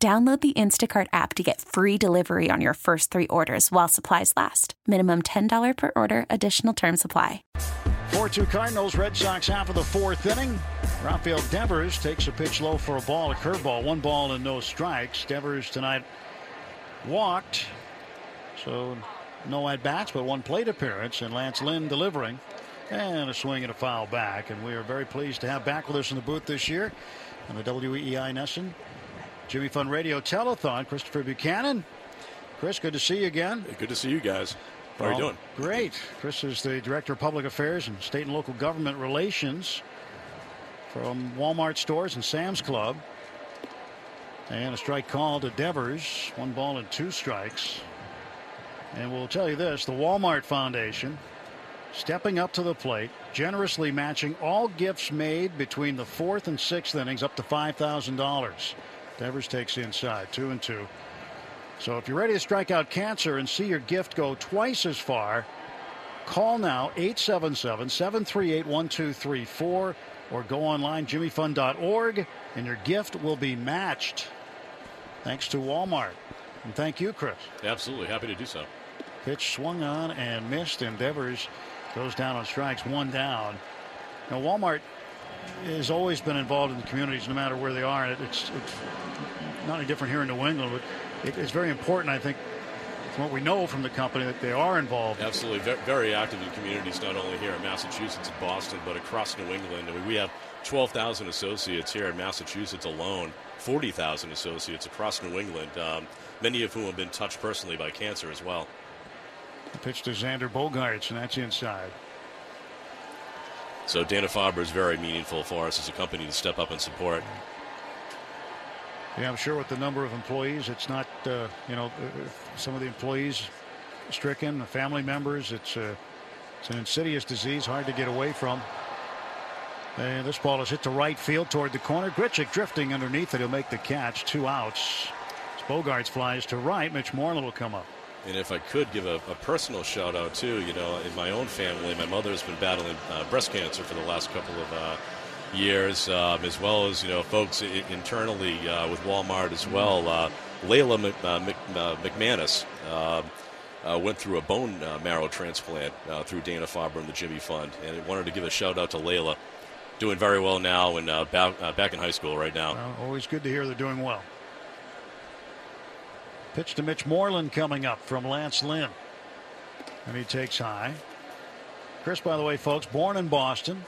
Download the Instacart app to get free delivery on your first three orders while supplies last. Minimum $10 per order, additional term supply. 4 2 Cardinals, Red Sox half of the fourth inning. Rafael Devers takes a pitch low for a ball, a curveball, one ball and no strikes. Devers tonight walked, so no at bats, but one plate appearance, and Lance Lynn delivering. And a swing and a foul back. And we are very pleased to have back with us in the booth this year on the WEEI NESN Jimmy Fund Radio Telethon. Christopher Buchanan. Chris, good to see you again. Hey, good to see you guys. How well, are you doing? Great. Chris is the Director of Public Affairs and State and Local Government Relations from Walmart stores and Sam's Club. And a strike call to Devers. One ball and two strikes. And we'll tell you this the Walmart Foundation stepping up to the plate, generously matching all gifts made between the fourth and sixth innings up to $5,000. Devers takes inside, two and two. So if you're ready to strike out cancer and see your gift go twice as far, call now 877 738 1234 or go online jimmyfund.org and your gift will be matched. Thanks to Walmart. And thank you, Chris. Absolutely. Happy to do so. Pitch swung on and missed, and Devers goes down on strikes, one down. Now, Walmart has always been involved in the communities no matter where they are. And it's, it's not any different here in New England, but it, it's very important, I think, from what we know from the company, that they are involved. Absolutely. Very active in communities, not only here in Massachusetts and Boston, but across New England. I mean, we have 12,000 associates here in Massachusetts alone, 40,000 associates across New England, um, many of whom have been touched personally by cancer as well. The Pitch to Xander Bogaerts, and that's inside. So Dana Farber is very meaningful for us as a company to step up and support. Yeah, I'm sure with the number of employees, it's not, uh, you know, uh, some of the employees stricken, the family members, it's, uh, it's an insidious disease, hard to get away from. And this ball is hit to right field toward the corner. Grichuk drifting underneath it. He'll make the catch. Two outs. Bogaerts flies to right. Mitch Moreland will come up. And if I could give a, a, personal shout out too, you know, in my own family, my mother has been battling uh, breast cancer for the last couple of uh, years, um, as well as you know, folks I- internally uh, with Walmart as well. Uh, Layla Mc- uh, Mc- uh, McManus. Um, went through a bone marrow transplant through Dana Farber and the Jimmy Fund, and I wanted to give a shout out to Layla, doing very well now and back, back in high school right now. Well, always good to hear they're doing well. Pitch to Mitch Moreland coming up from Lance Lynn. And he takes high. Chris, by the way, folks, born in Boston.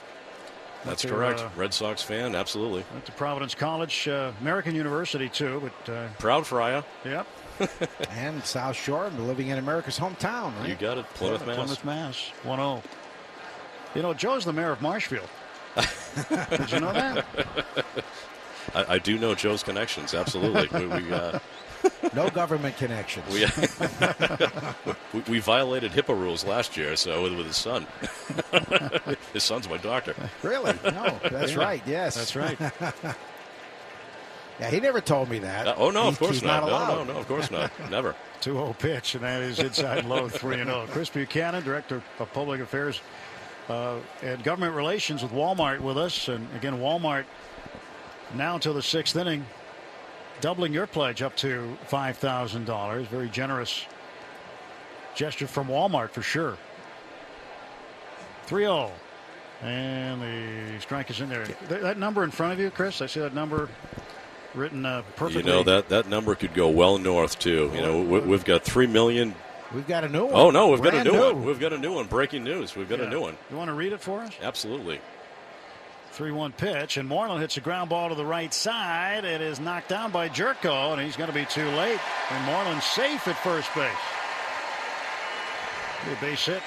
That's correct. Uh, Red Sox fan, absolutely. Went to Providence College, uh, American University too, but uh, proud Friar. Yep. and South Shore, living in America's hometown. Right? You got it, Plymouth, Mass. Plymouth, Mass. 1-0. You know, Joe's the mayor of Marshfield. Did you know that? I, I, do know Joe's connections. Absolutely. we, we uh, no government connections. We, we, we, violated HIPAA rules last year, so with, with his son. his son's my doctor. Really? No, that's yeah. right. Yes, that's right. yeah, he never told me that. Uh, oh no, of course not. not no, no, no, of course not. Never. 2-0 pitch, and that is inside low 3 0. Chris Buchanan, director of public affairs uh, and government relations with Walmart, with us, and again, Walmart now until the sixth inning doubling your pledge up to $5,000. Very generous gesture from Walmart for sure. 3 0. And the strike is in there. That number in front of you, Chris, I see that number written uh, perfectly. You know, that, that number could go well north, too. You know, we, have got 3 million. We've got a new one. Oh, no, we've Brand got a new, new, one. We've got a new one. Breaking news. We've got yeah. a new one. You want to read it for us? Absolutely. 3 1 pitch, and Moreland hits a ground ball to the right side. It is knocked down by Gyorko, and he's going to be too late. And Moreland safe at first base. Good base hit.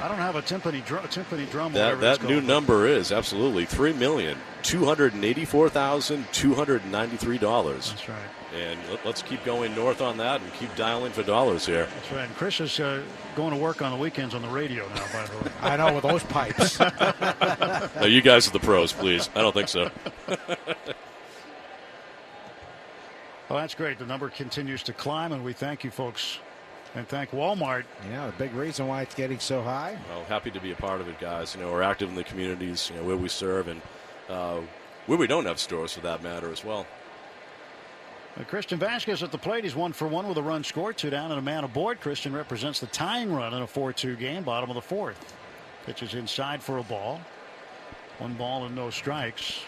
I don't have a timpani, drum, timpani drum. That, that new number is absolutely three million. $284,293. That's right. And let- let's keep going north on that and keep dialing for dollars here. That's right. And Chris is uh, going to work on the weekends on the radio now, by the way. I know with those pipes. Now, you guys are the pros, please. I don't think so. Well, that's great. The number continues to climb, and we thank you folks and thank Walmart. yeah, the big reason why it's getting so high. Well, happy to be a part of it, guys. You know, we're active in the communities, you know, where we serve and uh, where we don't have stores for that matter as well. Uh, Christian Vasquez at the plate. He's one for one with a run scored, two down and a man aboard. Christian represents the tying run in a 4 2 game, bottom of the fourth. Pitches inside for a ball. One ball and no strikes.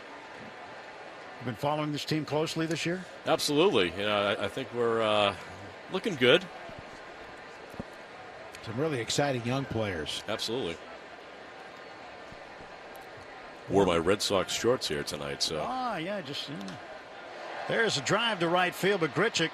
You've been following this team closely this year? Absolutely. You know, I, I think we're uh, looking good. Some really exciting young players. Absolutely. Wore my Red Sox shorts here tonight, so Ah, yeah, just. Yeah. There's a drive to right field, but Grichuk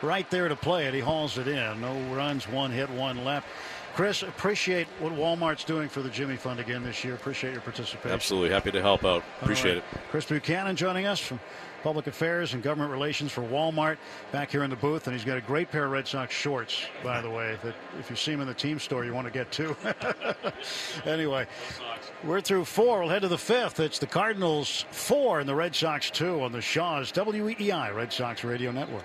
right there to play it. He hauls it in. No runs, one hit, one left. Chris, appreciate what Walmart's doing for the Jimmy Fund again this year. Appreciate your participation. absolutely happy to help out. Appreciate All it. Chris Buchanan joining us from Public Affairs and Government Relations for Walmart back here in the booth. And he's got a great pair of Red Sox shorts, by the way, that if you see him in the team store, you want to get two. anyway, we're through four. We'll head to the fifth. It's the Cardinals four and the Red Sox two on the Shaw's WEEI Red Sox Radio Network.